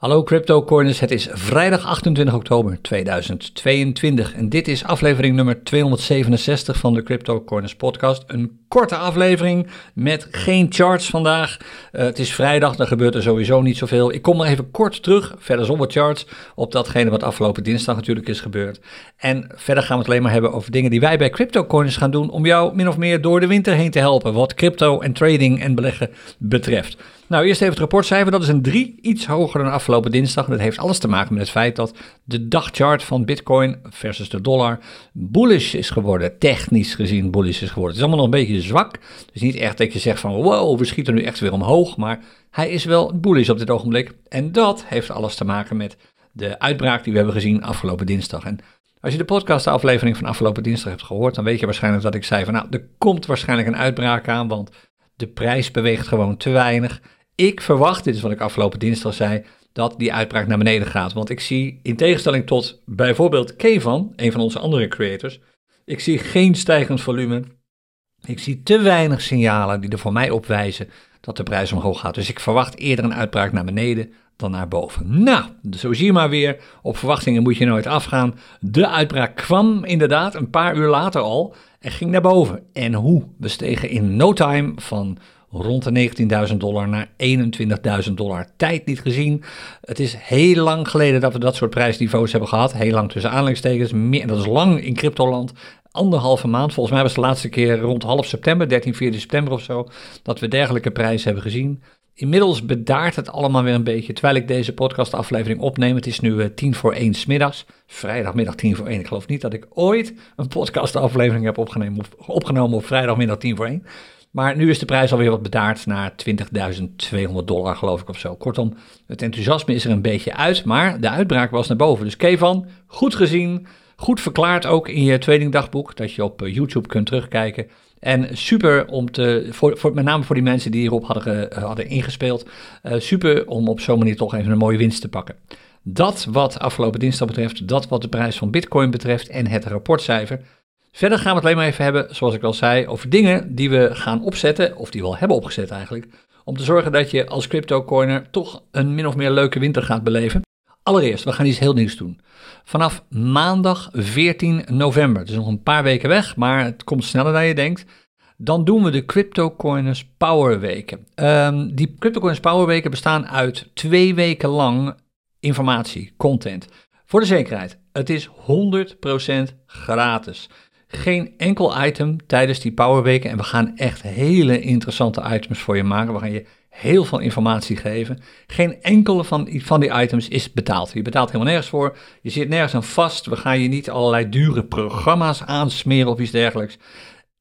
Hallo CryptoCoiners, het is vrijdag 28 oktober 2022 en dit is aflevering nummer 267 van de CryptoCoiners podcast. Een korte aflevering met geen charts vandaag. Uh, het is vrijdag, dan gebeurt er sowieso niet zoveel. Ik kom nog even kort terug, verder zonder charts, op datgene wat afgelopen dinsdag natuurlijk is gebeurd. En verder gaan we het alleen maar hebben over dingen die wij bij CryptoCoiners gaan doen om jou min of meer door de winter heen te helpen wat crypto en trading en beleggen betreft. Nou, eerst even het rapportcijfer. Dat is een 3, iets hoger dan afgelopen dinsdag. Dat heeft alles te maken met het feit dat de dagchart van Bitcoin versus de dollar bullish is geworden. Technisch gezien bullish is geworden. Het is allemaal nog een beetje zwak. Dus niet echt dat je zegt van wow, we schieten nu echt weer omhoog. Maar hij is wel bullish op dit ogenblik. En dat heeft alles te maken met de uitbraak die we hebben gezien afgelopen dinsdag. En als je de podcastaflevering van afgelopen dinsdag hebt gehoord, dan weet je waarschijnlijk dat ik zei van nou, er komt waarschijnlijk een uitbraak aan, want de prijs beweegt gewoon te weinig. Ik verwacht, dit is wat ik afgelopen dinsdag zei, dat die uitbraak naar beneden gaat. Want ik zie, in tegenstelling tot bijvoorbeeld Kevan, een van onze andere creators, ik zie geen stijgend volume. Ik zie te weinig signalen die er voor mij op wijzen dat de prijs omhoog gaat. Dus ik verwacht eerder een uitbraak naar beneden dan naar boven. Nou, zo zie je maar weer, op verwachtingen moet je nooit afgaan. De uitbraak kwam inderdaad een paar uur later al en ging naar boven. En hoe? We stegen in no time van rond de 19.000 dollar naar 21.000 dollar. Tijd niet gezien. Het is heel lang geleden dat we dat soort prijsniveaus hebben gehad. Heel lang tussen aanleidingstekens. Dat is lang in cryptoland. Anderhalve maand. Volgens mij was de laatste keer rond half september, 13, 14 september of zo, dat we dergelijke prijzen hebben gezien. Inmiddels bedaart het allemaal weer een beetje terwijl ik deze podcastaflevering opneem. Het is nu uh, tien voor één smiddags. Vrijdagmiddag tien voor één. Ik geloof niet dat ik ooit een podcastaflevering heb opgenomen op, opgenomen op vrijdagmiddag tien voor één. Maar nu is de prijs alweer wat bedaard naar 20.200 dollar, geloof ik of zo. Kortom, het enthousiasme is er een beetje uit, maar de uitbraak was naar boven. Dus Kevan, goed gezien, goed verklaard ook in je tradingdagboek, dat je op eh, YouTube kunt terugkijken. En super om te, voor, met name voor die mensen die hierop hadden, uh, hadden ingespeeld, uh, super om op zo'n manier toch even een mooie winst te pakken. Dat wat afgelopen dinsdag betreft, dat wat de prijs van Bitcoin betreft en het rapportcijfer. Verder gaan we het alleen maar even hebben, zoals ik al zei, over dingen die we gaan opzetten, of die we al hebben opgezet eigenlijk, om te zorgen dat je als crypto-coiner toch een min of meer leuke winter gaat beleven. Allereerst, we gaan iets heel nieuws doen. Vanaf maandag 14 november, dus nog een paar weken weg, maar het komt sneller dan je denkt. Dan doen we de CryptoCoiners Power Weken. Um, die CryptoCoiners Power Weken bestaan uit twee weken lang informatie, content. Voor de zekerheid, het is 100% gratis. Geen enkel item tijdens die Powerweken en we gaan echt hele interessante items voor je maken. We gaan je heel veel informatie geven. Geen enkele van, van die items is betaald. Je betaalt helemaal nergens voor. Je zit nergens aan vast. We gaan je niet allerlei dure programma's aansmeren of iets dergelijks.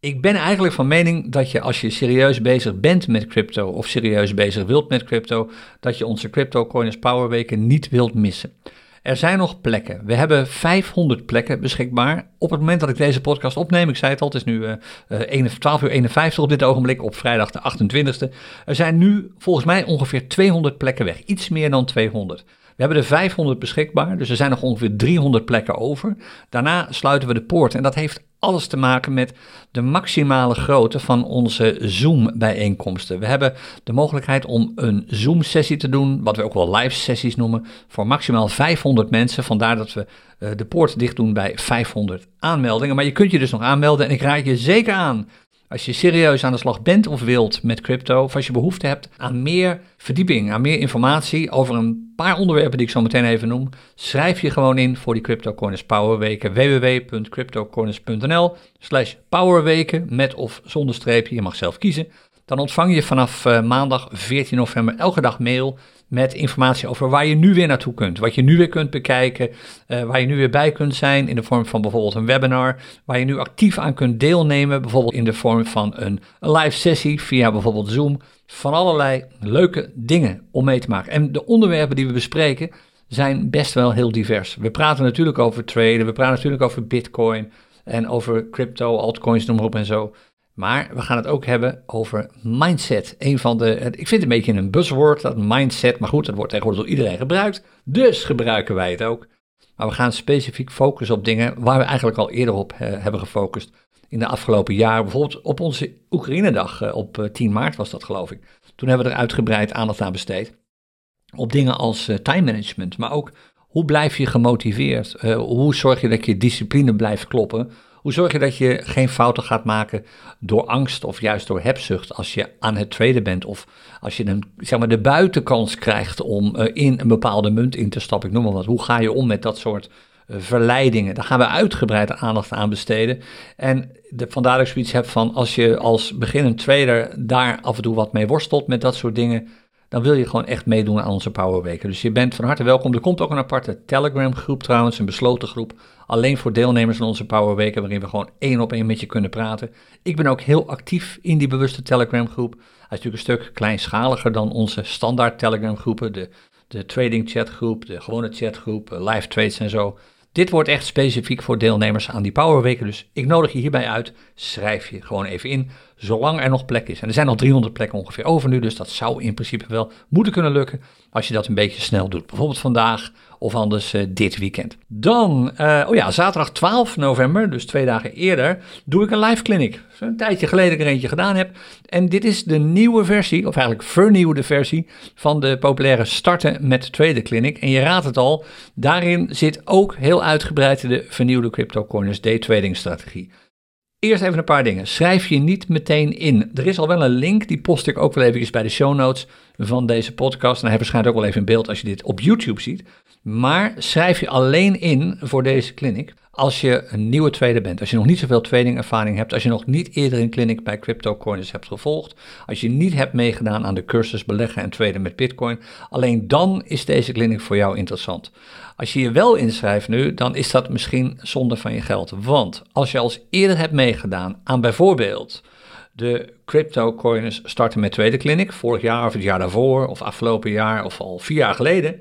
Ik ben eigenlijk van mening dat je als je serieus bezig bent met crypto of serieus bezig wilt met crypto, dat je onze Crypto Coiners Powerweken niet wilt missen. Er zijn nog plekken. We hebben 500 plekken beschikbaar. Op het moment dat ik deze podcast opneem, ik zei het al, het is nu uh, 12 uur 51 op dit ogenblik, op vrijdag de 28e. Er zijn nu volgens mij ongeveer 200 plekken weg. Iets meer dan 200. We hebben er 500 beschikbaar, dus er zijn nog ongeveer 300 plekken over. Daarna sluiten we de poort en dat heeft alles te maken met de maximale grootte van onze Zoom-bijeenkomsten. We hebben de mogelijkheid om een Zoom-sessie te doen, wat we ook wel live-sessies noemen, voor maximaal 500 mensen. Vandaar dat we uh, de poort dicht doen bij 500 aanmeldingen. Maar je kunt je dus nog aanmelden en ik raad je zeker aan als je serieus aan de slag bent of wilt met crypto, of als je behoefte hebt aan meer verdieping, aan meer informatie over een paar onderwerpen die ik zo meteen even noem, schrijf je gewoon in voor die CryptoCoiners Powerweken www.cryptocoiners.nl slash powerweken met of zonder streepje, je mag zelf kiezen. Dan ontvang je vanaf uh, maandag 14 november elke dag mail met informatie over waar je nu weer naartoe kunt. Wat je nu weer kunt bekijken, uh, waar je nu weer bij kunt zijn in de vorm van bijvoorbeeld een webinar. Waar je nu actief aan kunt deelnemen, bijvoorbeeld in de vorm van een, een live sessie via bijvoorbeeld Zoom. Van allerlei leuke dingen om mee te maken. En de onderwerpen die we bespreken zijn best wel heel divers. We praten natuurlijk over traden, we praten natuurlijk over bitcoin en over crypto, altcoins, noem maar op en zo. Maar we gaan het ook hebben over mindset. Een van de, ik vind het een beetje een buzzword, dat mindset. Maar goed, dat wordt tegenwoordig door iedereen gebruikt. Dus gebruiken wij het ook. Maar we gaan specifiek focussen op dingen waar we eigenlijk al eerder op uh, hebben gefocust. In de afgelopen jaren, bijvoorbeeld op onze Oekraïne-dag uh, op uh, 10 maart was dat geloof ik. Toen hebben we er uitgebreid aandacht aan besteed. op dingen als uh, time management, maar ook hoe blijf je gemotiveerd? Hoe zorg je dat je discipline blijft kloppen? Hoe zorg je dat je geen fouten gaat maken door angst of juist door hebzucht als je aan het traden bent of als je een, zeg maar, de buitenkans krijgt om uh, in een bepaalde munt in te stappen? Ik noem maar wat. Hoe ga je om met dat soort verleidingen? Daar gaan we uitgebreid aandacht aan besteden. En de, vandaar dat ik zoiets heb van als je als beginnend trader daar af en toe wat mee worstelt met dat soort dingen dan wil je gewoon echt meedoen aan onze Powerweken. Dus je bent van harte welkom. Er komt ook een aparte Telegram groep trouwens, een besloten groep. Alleen voor deelnemers aan onze Powerweken, waarin we gewoon één op één met je kunnen praten. Ik ben ook heel actief in die bewuste Telegram groep. Hij is natuurlijk een stuk kleinschaliger dan onze standaard Telegram groepen. De, de trading chatgroep, de gewone chatgroep, eh, live trades en zo. Dit wordt echt specifiek voor deelnemers aan die Powerweken. Dus ik nodig je hierbij uit. Schrijf je gewoon even in zolang er nog plek is. En er zijn nog 300 plekken ongeveer over nu, dus dat zou in principe wel moeten kunnen lukken als je dat een beetje snel doet. Bijvoorbeeld vandaag of anders uh, dit weekend. Dan, uh, oh ja, zaterdag 12 november, dus twee dagen eerder, doe ik een live clinic. Een tijdje geleden ik er eentje gedaan heb. En dit is de nieuwe versie, of eigenlijk vernieuwde versie, van de populaire Starten met Tweede Clinic. En je raadt het al, daarin zit ook heel uitgebreid de vernieuwde CryptoCoiners Day Trading strategie. Eerst even een paar dingen. Schrijf je niet meteen in. Er is al wel een link, die post ik ook wel even bij de show notes van deze podcast. En hij verschijnt ook wel even in beeld als je dit op YouTube ziet. Maar schrijf je alleen in voor deze clinic als je een nieuwe trader bent, als je nog niet zoveel tradingervaring hebt, als je nog niet eerder een clinic bij CryptoCoins hebt gevolgd, als je niet hebt meegedaan aan de cursus beleggen en traden met Bitcoin, alleen dan is deze clinic voor jou interessant. Als je je wel inschrijft nu, dan is dat misschien zonde van je geld. Want als je als eerder hebt meegedaan aan bijvoorbeeld de CryptoCoins starten met tweede clinic, vorig jaar of het jaar daarvoor, of afgelopen jaar of al vier jaar geleden,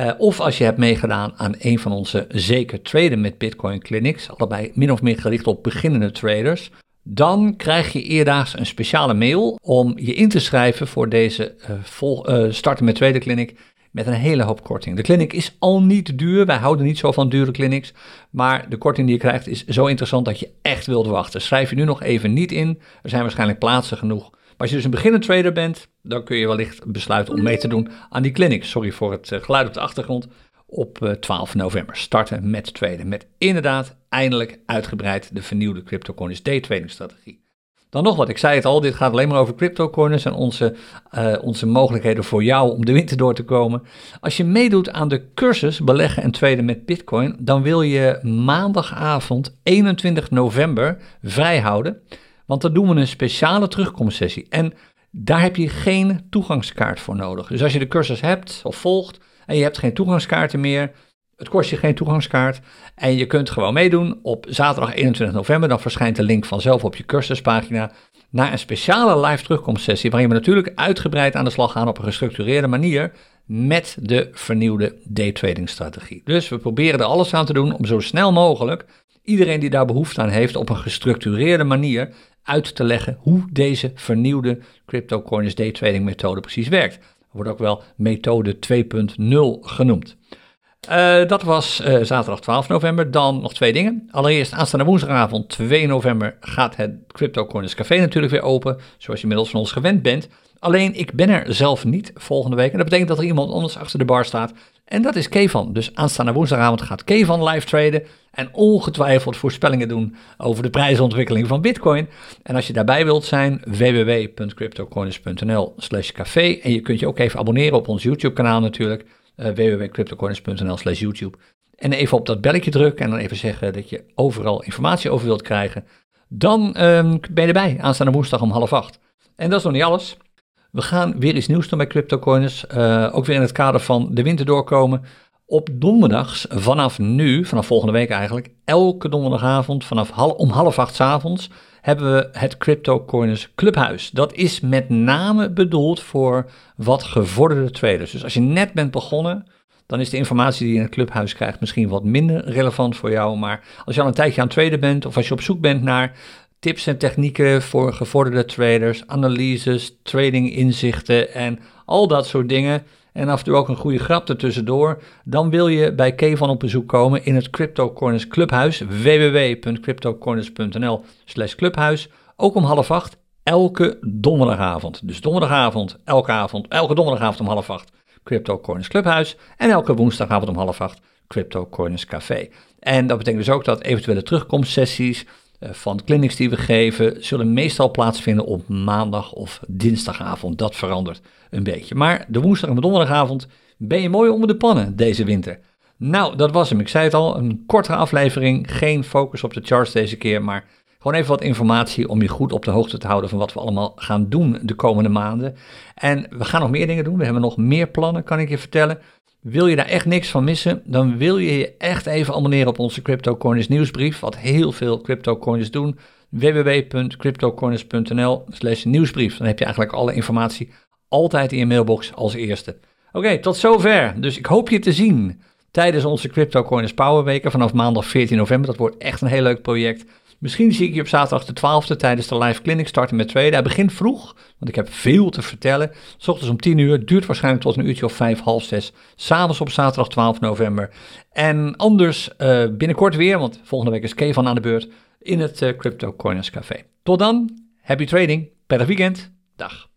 uh, of als je hebt meegedaan aan een van onze zeker traden met Bitcoin clinics, allebei min of meer gericht op beginnende traders, dan krijg je eerdaags een speciale mail om je in te schrijven voor deze uh, vol, uh, starten met tweede clinic met een hele hoop korting. De clinic is al niet duur, wij houden niet zo van dure clinics, maar de korting die je krijgt is zo interessant dat je echt wilt wachten. Schrijf je nu nog even niet in, er zijn waarschijnlijk plaatsen genoeg als je dus een beginnend trader bent, dan kun je wellicht besluiten om mee te doen aan die clinic. Sorry voor het eh, geluid op de achtergrond. Op 12 eh, november starten met traden. Met inderdaad eindelijk uitgebreid de vernieuwde CryptoCoins day trading strategie. Dan nog wat, ik zei het al, dit gaat alleen maar over cryptocoins en onze, uh, onze mogelijkheden voor jou om de winter door te komen. Als je meedoet aan de cursus beleggen en traden met bitcoin, dan wil je maandagavond 21 november vrijhouden. Want dan doen we een speciale terugkomstsessie. En daar heb je geen toegangskaart voor nodig. Dus als je de cursus hebt of volgt en je hebt geen toegangskaarten meer, het kost je geen toegangskaart en je kunt gewoon meedoen op zaterdag 21 november. Dan verschijnt de link vanzelf op je cursuspagina naar een speciale live terugkomstsessie waarin we natuurlijk uitgebreid aan de slag gaan op een gestructureerde manier met de vernieuwde daytrading strategie. Dus we proberen er alles aan te doen om zo snel mogelijk iedereen die daar behoefte aan heeft op een gestructureerde manier uit te leggen hoe deze vernieuwde CryptoCoins day trading methode precies werkt. Wordt ook wel methode 2.0 genoemd. Uh, dat was uh, zaterdag 12 november. Dan nog twee dingen. Allereerst aanstaande woensdagavond 2 november gaat het CryptoCoins Café natuurlijk weer open. Zoals je inmiddels van ons gewend bent. Alleen ik ben er zelf niet volgende week. En dat betekent dat er iemand anders achter de bar staat. En dat is Kevan. Dus aanstaande woensdagavond gaat Kevan live traden. En ongetwijfeld voorspellingen doen over de prijsontwikkeling van Bitcoin. En als je daarbij wilt zijn, www.cryptocoins.nl slash café. En je kunt je ook even abonneren op ons YouTube kanaal natuurlijk. Uh, www.cryptocoins.nl slash YouTube. En even op dat belletje drukken en dan even zeggen dat je overal informatie over wilt krijgen. Dan um, ben je erbij, aanstaande woensdag om half acht. En dat is nog niet alles. We gaan weer iets nieuws doen bij CryptoCoins. Uh, ook weer in het kader van de winter doorkomen. Op donderdags, vanaf nu, vanaf volgende week eigenlijk, elke donderdagavond vanaf om half acht s avonds hebben we het CryptoCoins Clubhuis. Dat is met name bedoeld voor wat gevorderde traders. Dus als je net bent begonnen, dan is de informatie die je in het clubhuis krijgt misschien wat minder relevant voor jou. Maar als je al een tijdje aan het traden bent of als je op zoek bent naar tips en technieken voor gevorderde traders, analyses, trading inzichten en al dat soort dingen. En af en toe ook een goede grap ertussendoor. Dan wil je bij Kevan op bezoek komen in het CryptoCorners Clubhuis. www.cryptocorners.nl slash clubhuis. Ook om half acht, elke donderdagavond. Dus donderdagavond, elke avond, elke donderdagavond om half acht Crypto Corners Clubhuis. En elke woensdagavond om half acht Crypto Corners Café. En dat betekent dus ook dat eventuele terugkomstsessies van clinics die we geven, zullen meestal plaatsvinden op maandag of dinsdagavond. Dat verandert een beetje. Maar de woensdag en de donderdagavond ben je mooi onder de pannen deze winter. Nou, dat was hem. Ik zei het al, een kortere aflevering. Geen focus op de charts deze keer, maar gewoon even wat informatie om je goed op de hoogte te houden van wat we allemaal gaan doen de komende maanden. En we gaan nog meer dingen doen. We hebben nog meer plannen, kan ik je vertellen. Wil je daar echt niks van missen, dan wil je je echt even abonneren op onze CryptoCoins nieuwsbrief, wat heel veel CryptoCoins doen. www.cryptocoins.nl slash nieuwsbrief. Dan heb je eigenlijk alle informatie altijd in je mailbox als eerste. Oké, tot zover. Dus ik hoop je te zien tijdens onze CryptoCoins Powerweken vanaf maandag 14 november. Dat wordt echt een heel leuk project. Misschien zie ik je op zaterdag de 12e tijdens de live clinic starten met tweede. Hij begint vroeg, want ik heb veel te vertellen. S ochtends om 10 uur, duurt waarschijnlijk tot een uurtje of 5, half 6. S'avonds op zaterdag 12 november. En anders uh, binnenkort weer, want volgende week is Kevan aan de beurt, in het uh, Crypto Coiners Café. Tot dan, happy trading, prettig weekend, dag.